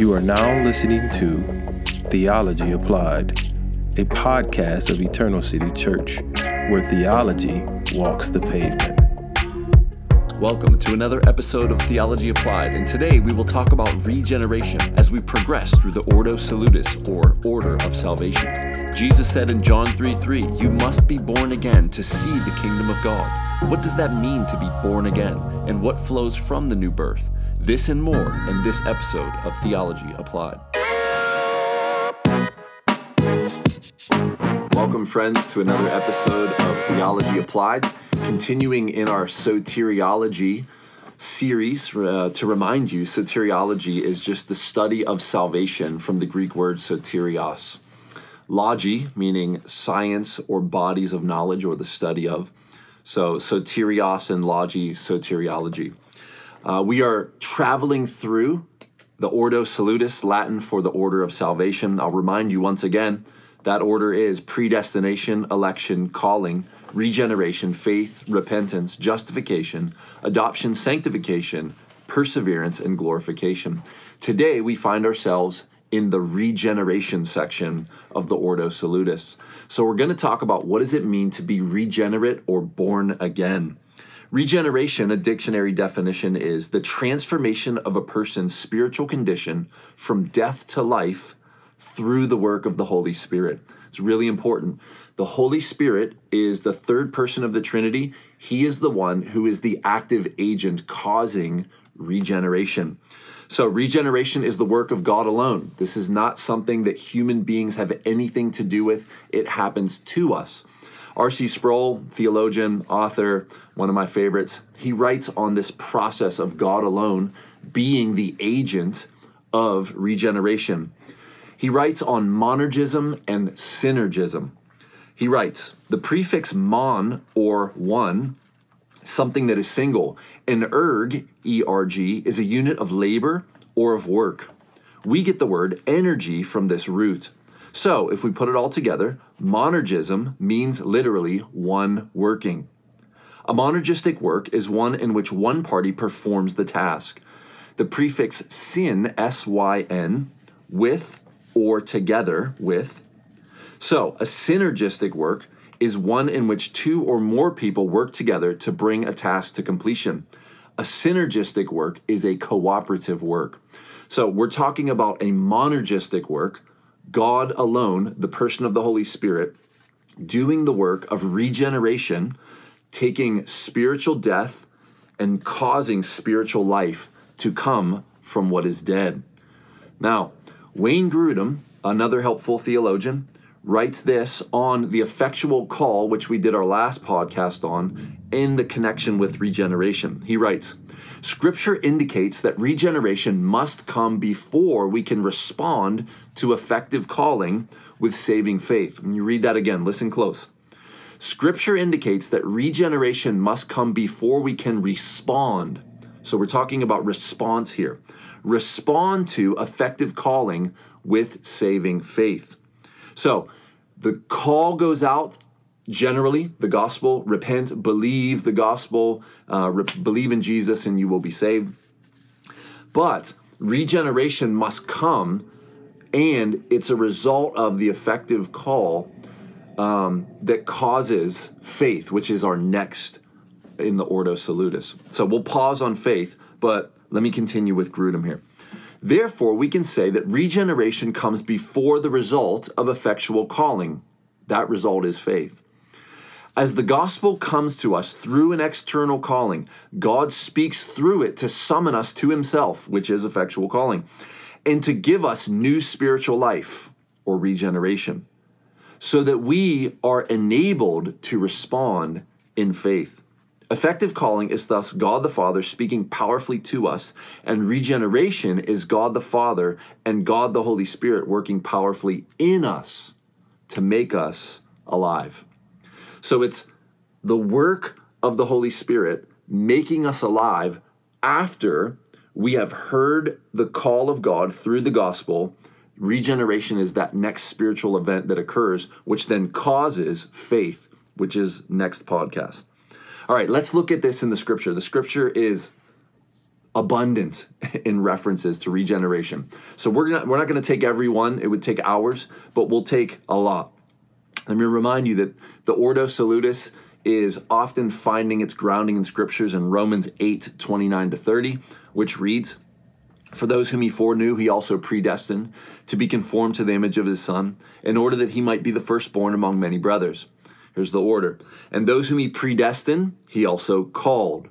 You are now listening to Theology Applied, a podcast of Eternal City Church, where theology walks the pavement. Welcome to another episode of Theology Applied, and today we will talk about regeneration as we progress through the Ordo Salutis, or Order of Salvation. Jesus said in John 3 3, You must be born again to see the kingdom of God. What does that mean to be born again, and what flows from the new birth? This and more in this episode of Theology Applied. Welcome, friends, to another episode of Theology Applied. Continuing in our soteriology series, uh, to remind you, soteriology is just the study of salvation from the Greek word soterios. Logi, meaning science or bodies of knowledge or the study of. So, soterios and logi, soteriology. Uh, we are traveling through the Ordo Salutis, Latin for the order of salvation. I'll remind you once again that order is predestination, election, calling, regeneration, faith, repentance, justification, adoption, sanctification, perseverance, and glorification. Today we find ourselves in the regeneration section of the Ordo Salutis. So we're going to talk about what does it mean to be regenerate or born again. Regeneration, a dictionary definition, is the transformation of a person's spiritual condition from death to life through the work of the Holy Spirit. It's really important. The Holy Spirit is the third person of the Trinity. He is the one who is the active agent causing regeneration. So, regeneration is the work of God alone. This is not something that human beings have anything to do with, it happens to us. R.C. Sproul, theologian, author, one of my favorites, he writes on this process of God alone being the agent of regeneration. He writes on monergism and synergism. He writes, the prefix mon or one, something that is single, and erg, E-R-G, is a unit of labor or of work. We get the word energy from this root. So, if we put it all together, monergism means literally one working. A monergistic work is one in which one party performs the task. The prefix syn, S Y N, with or together with. So, a synergistic work is one in which two or more people work together to bring a task to completion. A synergistic work is a cooperative work. So, we're talking about a monergistic work, God alone, the person of the Holy Spirit, doing the work of regeneration, taking spiritual death and causing spiritual life to come from what is dead. Now, Wayne Grudem, another helpful theologian, writes this on the effectual call, which we did our last podcast on, in the connection with regeneration. He writes Scripture indicates that regeneration must come before we can respond to effective calling with saving faith. And you read that again, listen close. Scripture indicates that regeneration must come before we can respond. So we're talking about response here. Respond to effective calling with saving faith. So the call goes out generally, the gospel, repent, believe the gospel, uh, re- believe in Jesus, and you will be saved. But regeneration must come, and it's a result of the effective call um, that causes faith, which is our next in the Ordo Salutis. So we'll pause on faith, but let me continue with Grudem here. Therefore, we can say that regeneration comes before the result of effectual calling. That result is faith. As the gospel comes to us through an external calling, God speaks through it to summon us to himself, which is effectual calling, and to give us new spiritual life or regeneration, so that we are enabled to respond in faith. Effective calling is thus God the Father speaking powerfully to us, and regeneration is God the Father and God the Holy Spirit working powerfully in us to make us alive. So it's the work of the Holy Spirit making us alive after we have heard the call of God through the gospel. Regeneration is that next spiritual event that occurs, which then causes faith, which is next podcast. All right, let's look at this in the scripture. The scripture is abundant in references to regeneration. So we're not, we're not going to take every one, it would take hours, but we'll take a lot. Let me remind you that the Ordo Salutis is often finding its grounding in scriptures in Romans 8 29 to 30, which reads, For those whom he foreknew, he also predestined to be conformed to the image of his Son, in order that he might be the firstborn among many brothers. Here's the order. And those whom he predestined, he also called.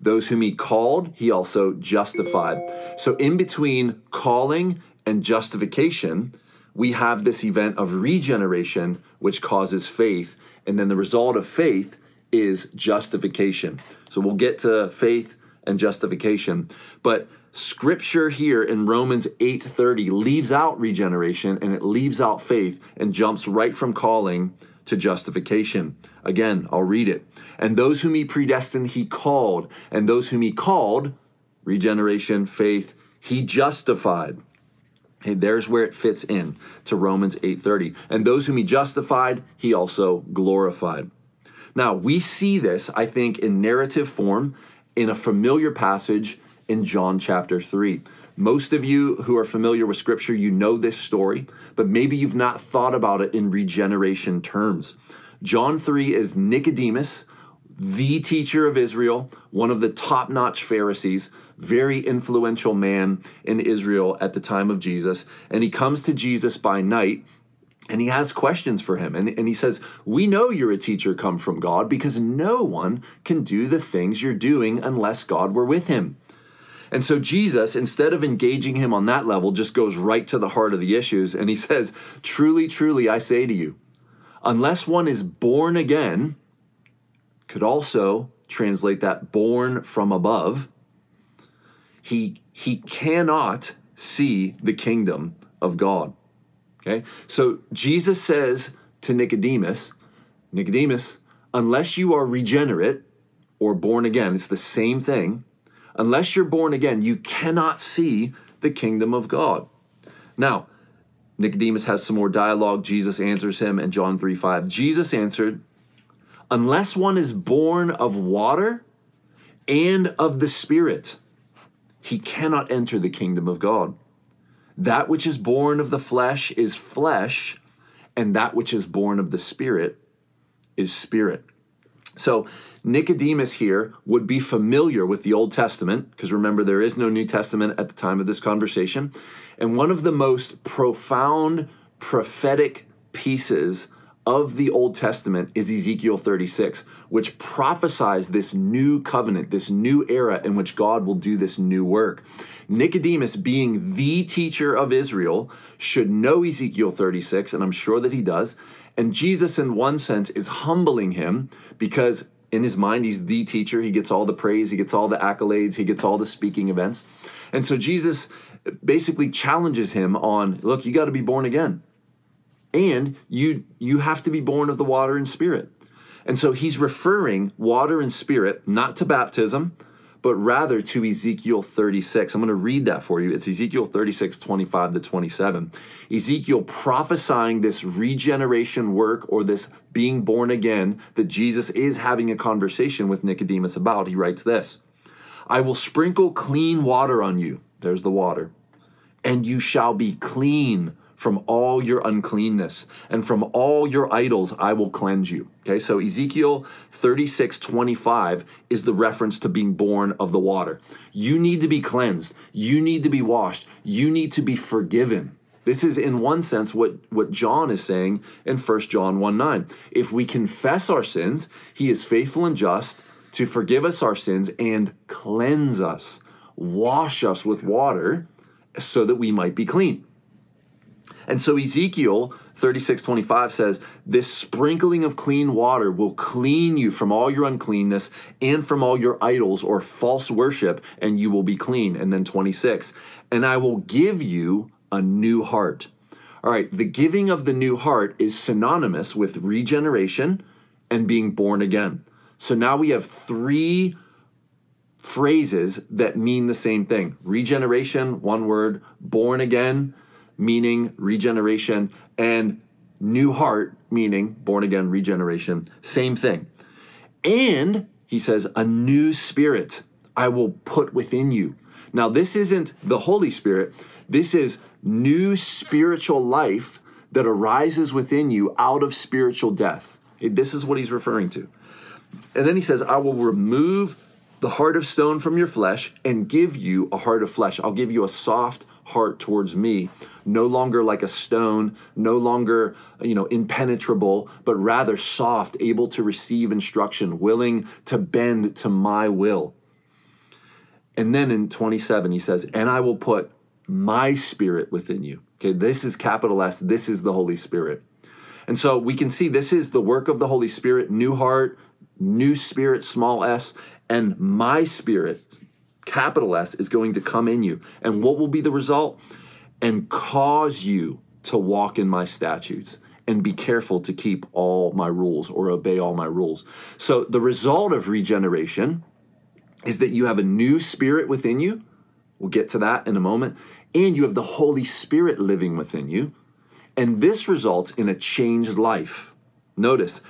Those whom he called, he also justified. So, in between calling and justification, we have this event of regeneration, which causes faith. And then the result of faith is justification. So, we'll get to faith and justification. But scripture here in Romans 8:30 leaves out regeneration and it leaves out faith and jumps right from calling to justification. Again, I'll read it. And those whom he predestined, he called. And those whom he called, regeneration, faith, he justified. There's where it fits in to Romans 8:30. And those whom he justified, he also glorified. Now, we see this, I think, in narrative form in a familiar passage in John chapter 3. Most of you who are familiar with scripture, you know this story, but maybe you've not thought about it in regeneration terms. John 3 is Nicodemus, the teacher of Israel, one of the top notch Pharisees, very influential man in Israel at the time of Jesus. And he comes to Jesus by night and he has questions for him. And, and he says, We know you're a teacher come from God because no one can do the things you're doing unless God were with him. And so Jesus, instead of engaging him on that level, just goes right to the heart of the issues. And he says, Truly, truly, I say to you, unless one is born again, could also translate that born from above, he, he cannot see the kingdom of God. Okay? So Jesus says to Nicodemus, Nicodemus, unless you are regenerate or born again, it's the same thing unless you're born again, you cannot see the kingdom of God. Now, Nicodemus has some more dialogue. Jesus answers him in John 3 5. Jesus answered, Unless one is born of water and of the Spirit, he cannot enter the kingdom of God. That which is born of the flesh is flesh, and that which is born of the Spirit is spirit. So, Nicodemus here would be familiar with the Old Testament, because remember, there is no New Testament at the time of this conversation. And one of the most profound prophetic pieces of the Old Testament is Ezekiel 36, which prophesies this new covenant, this new era in which God will do this new work. Nicodemus, being the teacher of Israel, should know Ezekiel 36, and I'm sure that he does. And Jesus, in one sense, is humbling him because in his mind, he's the teacher. He gets all the praise, he gets all the accolades, he gets all the speaking events. And so Jesus basically challenges him on look, you got to be born again. And you you have to be born of the water and spirit. And so he's referring water and spirit not to baptism, but rather to Ezekiel 36. I'm going to read that for you. It's Ezekiel 36, 25 to 27. Ezekiel prophesying this regeneration work or this being born again that Jesus is having a conversation with Nicodemus about. He writes this I will sprinkle clean water on you. There's the water. And you shall be clean from all your uncleanness and from all your idols I will cleanse you. Okay, so Ezekiel 36 25 is the reference to being born of the water. You need to be cleansed, you need to be washed, you need to be forgiven. This is in one sense what, what John is saying in 1 John 1 9. If we confess our sins, he is faithful and just to forgive us our sins and cleanse us, wash us with water so that we might be clean. And so Ezekiel 36 25 says, This sprinkling of clean water will clean you from all your uncleanness and from all your idols or false worship, and you will be clean. And then 26, and I will give you a new heart. All right, the giving of the new heart is synonymous with regeneration and being born again. So now we have three phrases that mean the same thing regeneration, one word, born again, meaning regeneration, and new heart, meaning born again, regeneration, same thing. And he says, a new spirit I will put within you. Now, this isn't the Holy Spirit, this is new spiritual life that arises within you out of spiritual death. This is what he's referring to. And then he says, I will remove the heart of stone from your flesh and give you a heart of flesh. I'll give you a soft heart towards me, no longer like a stone, no longer, you know, impenetrable, but rather soft, able to receive instruction, willing to bend to my will. And then in 27, he says, And I will put my spirit within you. Okay, this is capital S, this is the Holy Spirit. And so we can see this is the work of the Holy Spirit, new heart, new spirit, small s, and my spirit, capital S, is going to come in you. And what will be the result? And cause you to walk in my statutes and be careful to keep all my rules or obey all my rules. So the result of regeneration is that you have a new spirit within you. We'll get to that in a moment. And you have the Holy Spirit living within you. And this results in a changed life. Notice,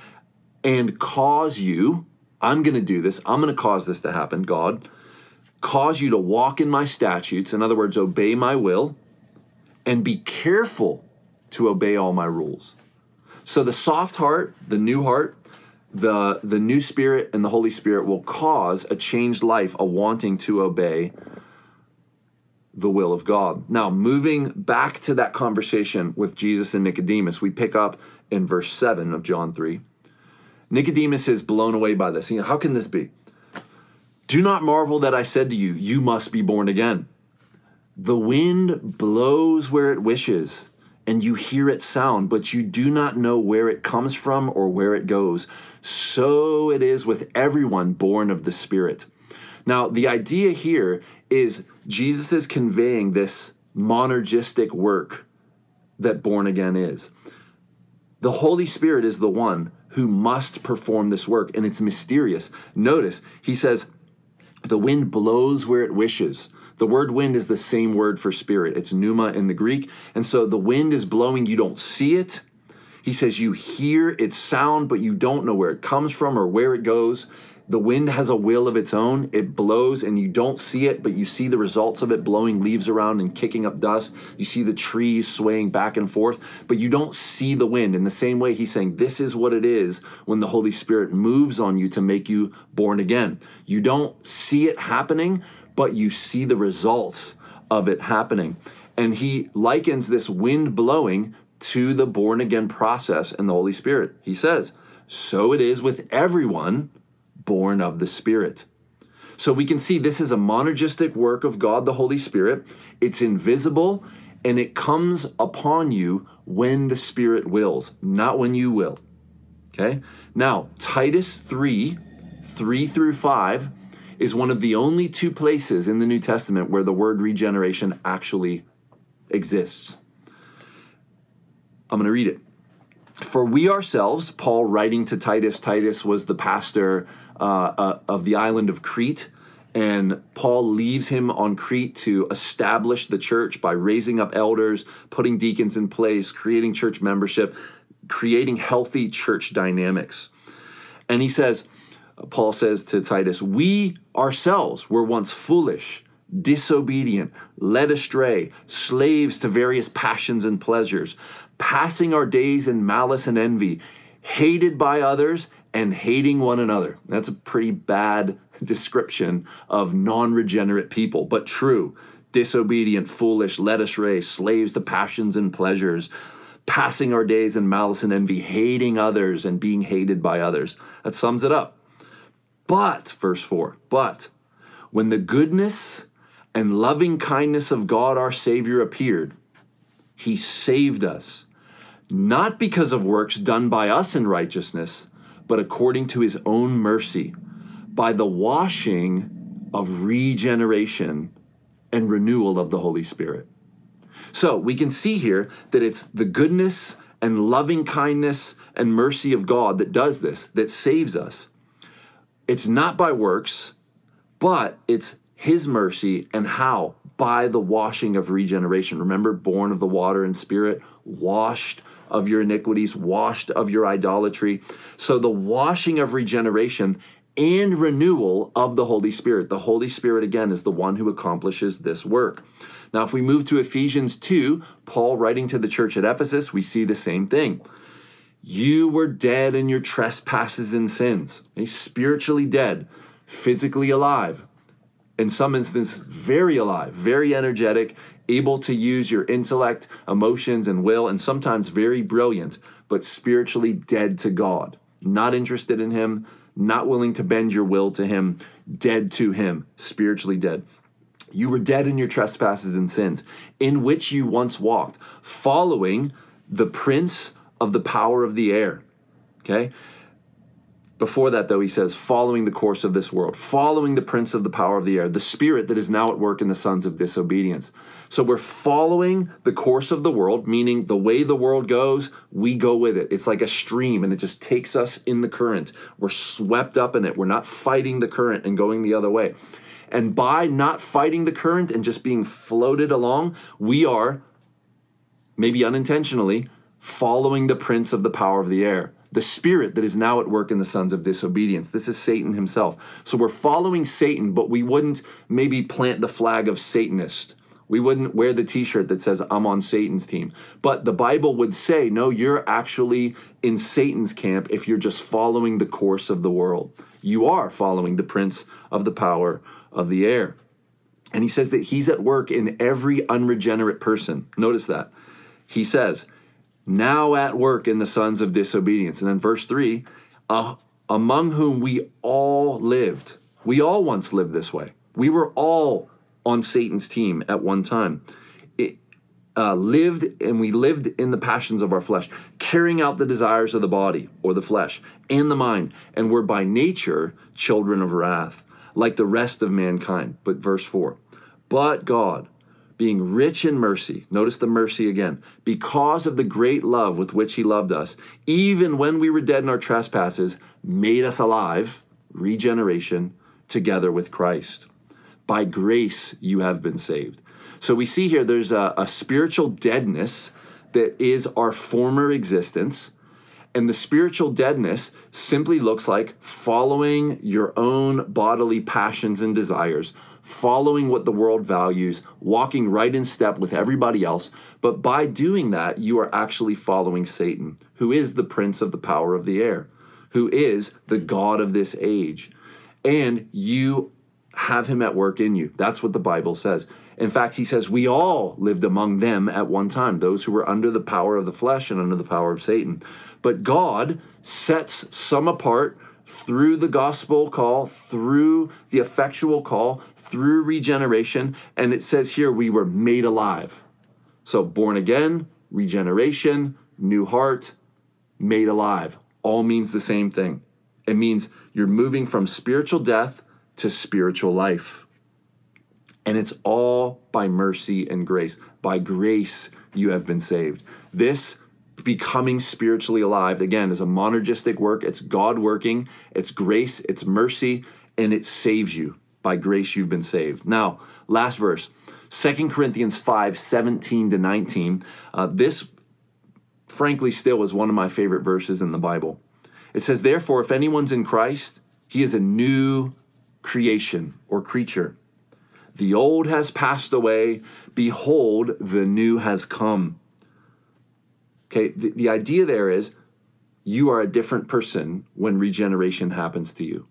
and cause you, I'm going to do this, I'm going to cause this to happen, God, cause you to walk in my statutes, in other words, obey my will, and be careful to obey all my rules. So the soft heart, the new heart, the the new spirit and the holy spirit will cause a changed life a wanting to obey the will of god. Now moving back to that conversation with jesus and nicodemus we pick up in verse 7 of john 3 nicodemus is blown away by this. How can this be? Do not marvel that i said to you you must be born again the wind blows where it wishes and you hear its sound, but you do not know where it comes from or where it goes. So it is with everyone born of the Spirit. Now, the idea here is Jesus is conveying this monergistic work that born again is. The Holy Spirit is the one who must perform this work, and it's mysterious. Notice, he says, the wind blows where it wishes. The word wind is the same word for spirit. It's pneuma in the Greek. And so the wind is blowing, you don't see it. He says you hear its sound, but you don't know where it comes from or where it goes. The wind has a will of its own. It blows and you don't see it, but you see the results of it blowing leaves around and kicking up dust. You see the trees swaying back and forth, but you don't see the wind. In the same way, he's saying this is what it is when the Holy Spirit moves on you to make you born again. You don't see it happening, but you see the results of it happening. And he likens this wind blowing to the born again process and the Holy Spirit. He says, So it is with everyone born of the Spirit. So we can see this is a monergistic work of God the Holy Spirit. It's invisible and it comes upon you when the Spirit wills, not when you will. Okay? Now, Titus 3 3 through 5 is one of the only two places in the New Testament where the word regeneration actually exists. I'm going to read it. For we ourselves, Paul writing to Titus, Titus was the pastor uh, uh, of the island of Crete. And Paul leaves him on Crete to establish the church by raising up elders, putting deacons in place, creating church membership, creating healthy church dynamics. And he says, Paul says to Titus, We ourselves were once foolish, disobedient, led astray, slaves to various passions and pleasures, passing our days in malice and envy, hated by others and hating one another. That's a pretty bad description of non regenerate people, but true. Disobedient, foolish, led astray, slaves to passions and pleasures, passing our days in malice and envy, hating others and being hated by others. That sums it up. But, verse 4, but when the goodness and loving kindness of God our Savior appeared, he saved us, not because of works done by us in righteousness, but according to his own mercy, by the washing of regeneration and renewal of the Holy Spirit. So we can see here that it's the goodness and loving kindness and mercy of God that does this, that saves us. It's not by works, but it's his mercy and how? By the washing of regeneration. Remember, born of the water and spirit, washed of your iniquities, washed of your idolatry. So the washing of regeneration and renewal of the Holy Spirit. The Holy Spirit, again, is the one who accomplishes this work. Now, if we move to Ephesians 2, Paul writing to the church at Ephesus, we see the same thing. You were dead in your trespasses and sins, okay? spiritually dead, physically alive, in some instances, very alive, very energetic, able to use your intellect, emotions, and will, and sometimes very brilliant, but spiritually dead to God, not interested in Him, not willing to bend your will to Him, dead to Him, spiritually dead. You were dead in your trespasses and sins, in which you once walked, following the prince of the power of the air. Okay? Before that, though, he says, following the course of this world, following the prince of the power of the air, the spirit that is now at work in the sons of disobedience. So we're following the course of the world, meaning the way the world goes, we go with it. It's like a stream and it just takes us in the current. We're swept up in it. We're not fighting the current and going the other way. And by not fighting the current and just being floated along, we are, maybe unintentionally, following the prince of the power of the air the spirit that is now at work in the sons of disobedience. This is Satan himself. So we're following Satan, but we wouldn't maybe plant the flag of Satanist. We wouldn't wear the t shirt that says, I'm on Satan's team. But the Bible would say, no, you're actually in Satan's camp if you're just following the course of the world. You are following the prince of the power of the air. And he says that he's at work in every unregenerate person. Notice that. He says, now at work in the sons of disobedience. And then verse 3 uh, among whom we all lived. We all once lived this way. We were all on Satan's team at one time. It, uh, lived and we lived in the passions of our flesh, carrying out the desires of the body or the flesh and the mind, and were by nature children of wrath, like the rest of mankind. But verse 4 But God, being rich in mercy, notice the mercy again, because of the great love with which he loved us, even when we were dead in our trespasses, made us alive, regeneration, together with Christ. By grace you have been saved. So we see here there's a, a spiritual deadness that is our former existence. And the spiritual deadness simply looks like following your own bodily passions and desires, following what the world values, walking right in step with everybody else. But by doing that, you are actually following Satan, who is the prince of the power of the air, who is the God of this age. And you have him at work in you. That's what the Bible says. In fact, he says, We all lived among them at one time, those who were under the power of the flesh and under the power of Satan. But God sets some apart through the gospel call, through the effectual call, through regeneration. And it says here, we were made alive. So, born again, regeneration, new heart, made alive, all means the same thing. It means you're moving from spiritual death to spiritual life. And it's all by mercy and grace. By grace, you have been saved. This becoming spiritually alive, again, is a monergistic work. It's God working, it's grace, it's mercy, and it saves you. By grace, you've been saved. Now, last verse, 2 Corinthians 5 17 to 19. Uh, this, frankly, still is one of my favorite verses in the Bible. It says, Therefore, if anyone's in Christ, he is a new creation or creature. The old has passed away. Behold, the new has come. Okay, the, the idea there is you are a different person when regeneration happens to you.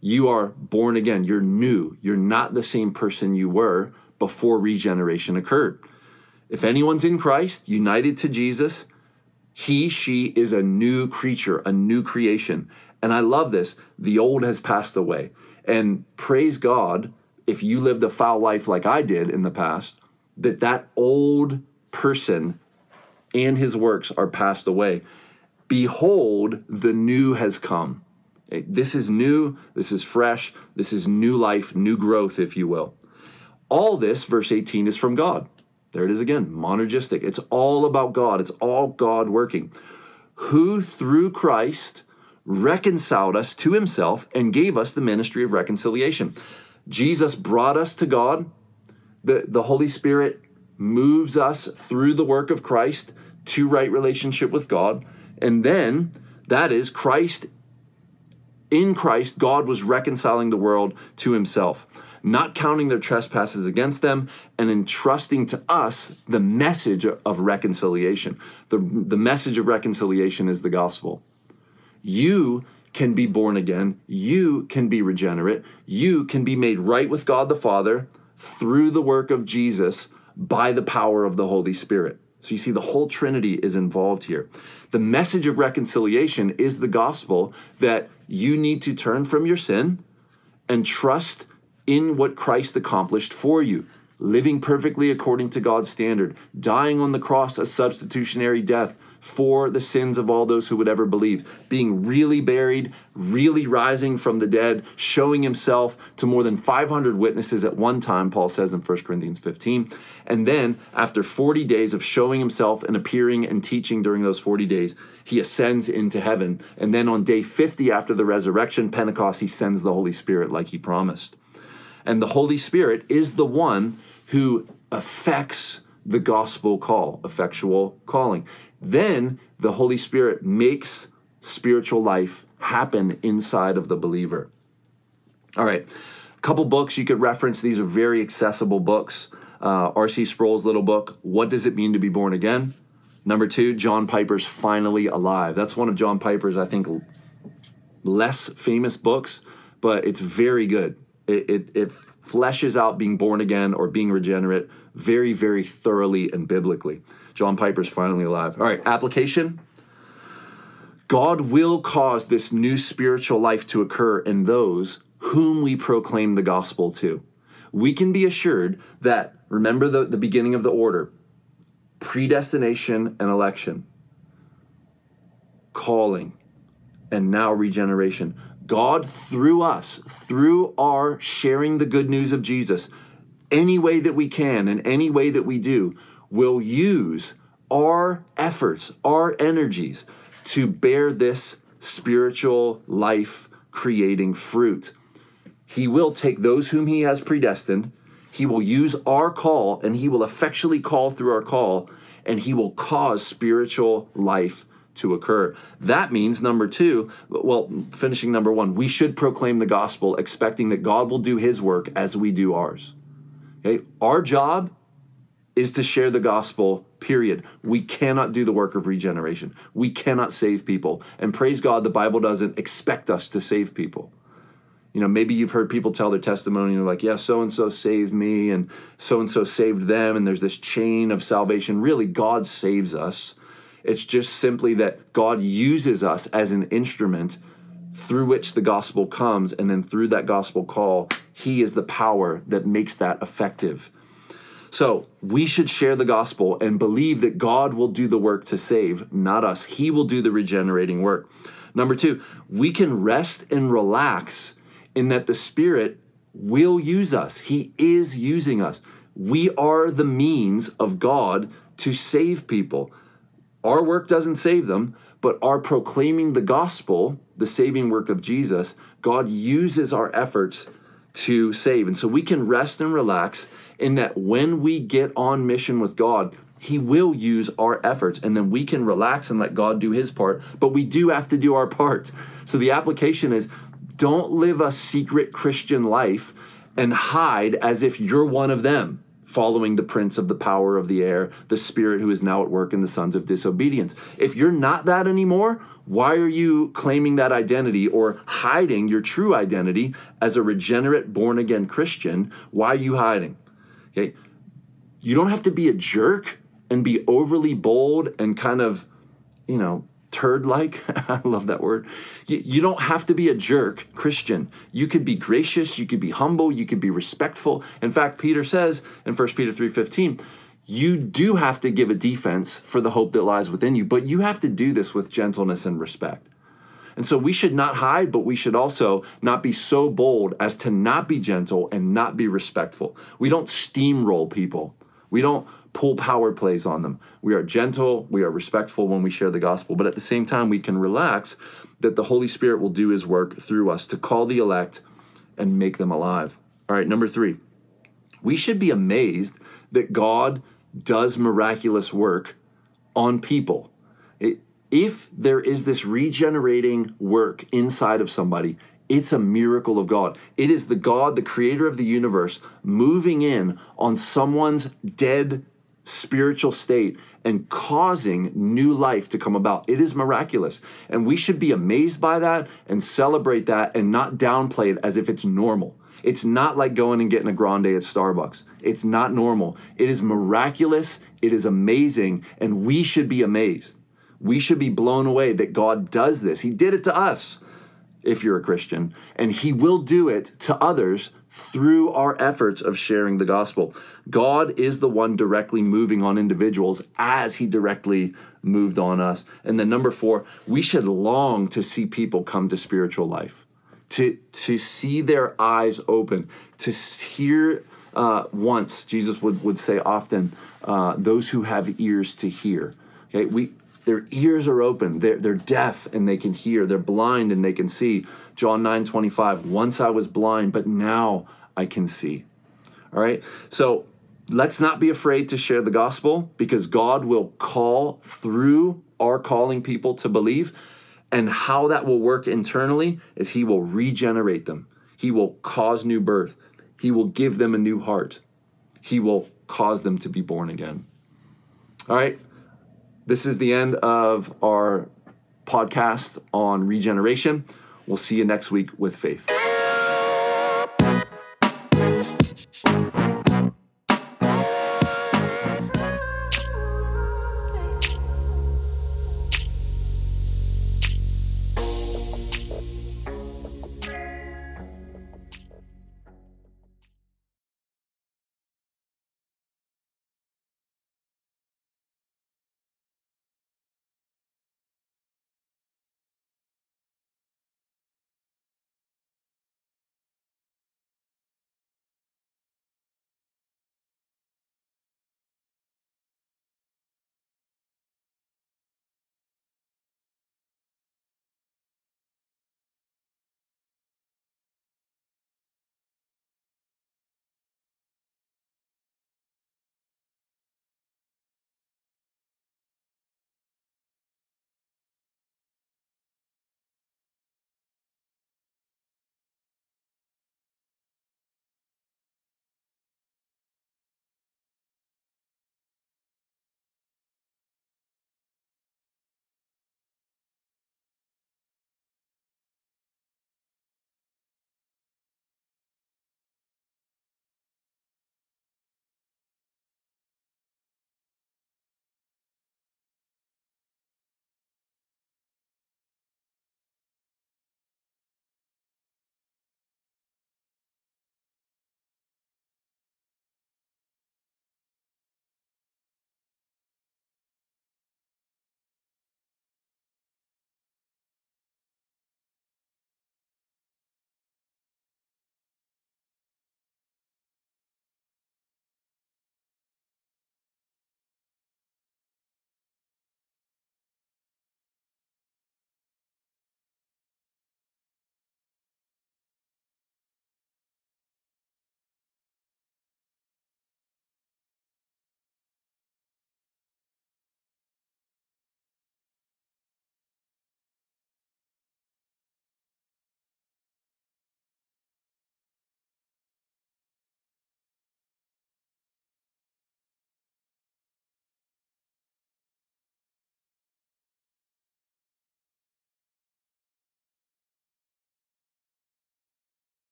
You are born again. You're new. You're not the same person you were before regeneration occurred. If anyone's in Christ, united to Jesus, he, she is a new creature, a new creation. And I love this. The old has passed away. And praise God, if you lived a foul life like I did in the past, that that old person and his works are passed away. Behold, the new has come. Eh, this is new, this is fresh, this is new life, new growth, if you will. All this, verse 18, is from God. There it is again, monergistic. It's all about God, it's all God working. Who through Christ reconciled us to himself and gave us the ministry of reconciliation. Jesus brought us to God. The, the Holy Spirit moves us through the work of Christ to right relationship with God. And then that is Christ In Christ, God was reconciling the world to himself, not counting their trespasses against them, and entrusting to us the message of reconciliation. The, the message of reconciliation is the gospel. You can be born again, you can be regenerate, you can be made right with God the Father through the work of Jesus by the power of the Holy Spirit. So you see, the whole Trinity is involved here. The message of reconciliation is the gospel that you need to turn from your sin and trust in what Christ accomplished for you, living perfectly according to God's standard, dying on the cross a substitutionary death for the sins of all those who would ever believe, being really buried, really rising from the dead, showing himself to more than 500 witnesses at one time, Paul says in 1 Corinthians 15. And then, after 40 days of showing himself and appearing and teaching during those 40 days, he ascends into heaven. And then on day 50 after the resurrection, Pentecost, he sends the Holy Spirit like he promised. And the Holy Spirit is the one who affects the gospel call, effectual calling. Then the Holy Spirit makes spiritual life happen inside of the believer. All right, a couple books you could reference. These are very accessible books. Uh, R.C. Sproul's little book, What Does It Mean to Be Born Again? Number two, John Piper's Finally Alive. That's one of John Piper's, I think, less famous books, but it's very good. It, it, it fleshes out being born again or being regenerate very, very thoroughly and biblically. John Piper's finally alive. All right, application. God will cause this new spiritual life to occur in those whom we proclaim the gospel to. We can be assured that, remember the, the beginning of the order predestination and election, calling, and now regeneration. God, through us, through our sharing the good news of Jesus, any way that we can and any way that we do, will use our efforts, our energies to bear this spiritual life creating fruit. He will take those whom He has predestined, He will use our call, and He will effectually call through our call, and He will cause spiritual life to occur. That means, number two, well, finishing number one, we should proclaim the gospel expecting that God will do His work as we do ours. Okay? Our job is to share the gospel, period. We cannot do the work of regeneration. We cannot save people. And praise God, the Bible doesn't expect us to save people. You know, maybe you've heard people tell their testimony and they're like, yeah, so and so saved me and so and so saved them. And there's this chain of salvation. Really, God saves us. It's just simply that God uses us as an instrument through which the gospel comes. And then through that gospel call, He is the power that makes that effective. So we should share the gospel and believe that God will do the work to save, not us. He will do the regenerating work. Number two, we can rest and relax in that the Spirit will use us. He is using us. We are the means of God to save people. Our work doesn't save them, but our proclaiming the gospel, the saving work of Jesus, God uses our efforts to save. And so we can rest and relax in that when we get on mission with God, He will use our efforts and then we can relax and let God do His part. But we do have to do our part. So the application is don't live a secret Christian life and hide as if you're one of them, following the prince of the power of the air, the spirit who is now at work in the sons of disobedience. If you're not that anymore, why are you claiming that identity or hiding your true identity as a regenerate, born again Christian? Why are you hiding? Okay. You don't have to be a jerk and be overly bold and kind of, you know, turd like. I love that word. You, you, don't have to be a jerk Christian. You could be gracious, you could be humble, you could be respectful. In fact, Peter says in 1 Peter 3:15, you do have to give a defense for the hope that lies within you, but you have to do this with gentleness and respect. And so we should not hide, but we should also not be so bold as to not be gentle and not be respectful. We don't steamroll people. We don't pull power plays on them. We are gentle, we are respectful when we share the gospel, but at the same time, we can relax that the Holy Spirit will do his work through us to call the elect and make them alive. All right, number three, we should be amazed that God does miraculous work on people. It, if there is this regenerating work inside of somebody, it's a miracle of God. It is the God, the creator of the universe, moving in on someone's dead spiritual state and causing new life to come about. It is miraculous. And we should be amazed by that and celebrate that and not downplay it as if it's normal. It's not like going and getting a grande at Starbucks. It's not normal. It is miraculous. It is amazing. And we should be amazed. We should be blown away that God does this. He did it to us if you're a Christian, and He will do it to others through our efforts of sharing the gospel. God is the one directly moving on individuals as He directly moved on us. And then, number four, we should long to see people come to spiritual life, to, to see their eyes open, to hear. Uh, once Jesus would, would say often, uh, those who have ears to hear. Okay, we their ears are open. They're, they're deaf and they can hear. They're blind and they can see. John 9 25. Once I was blind, but now I can see. All right. So let's not be afraid to share the gospel because God will call through our calling people to believe. And how that will work internally is He will regenerate them, He will cause new birth, He will give them a new heart, He will cause them to be born again. All right. This is the end of our podcast on regeneration. We'll see you next week with faith.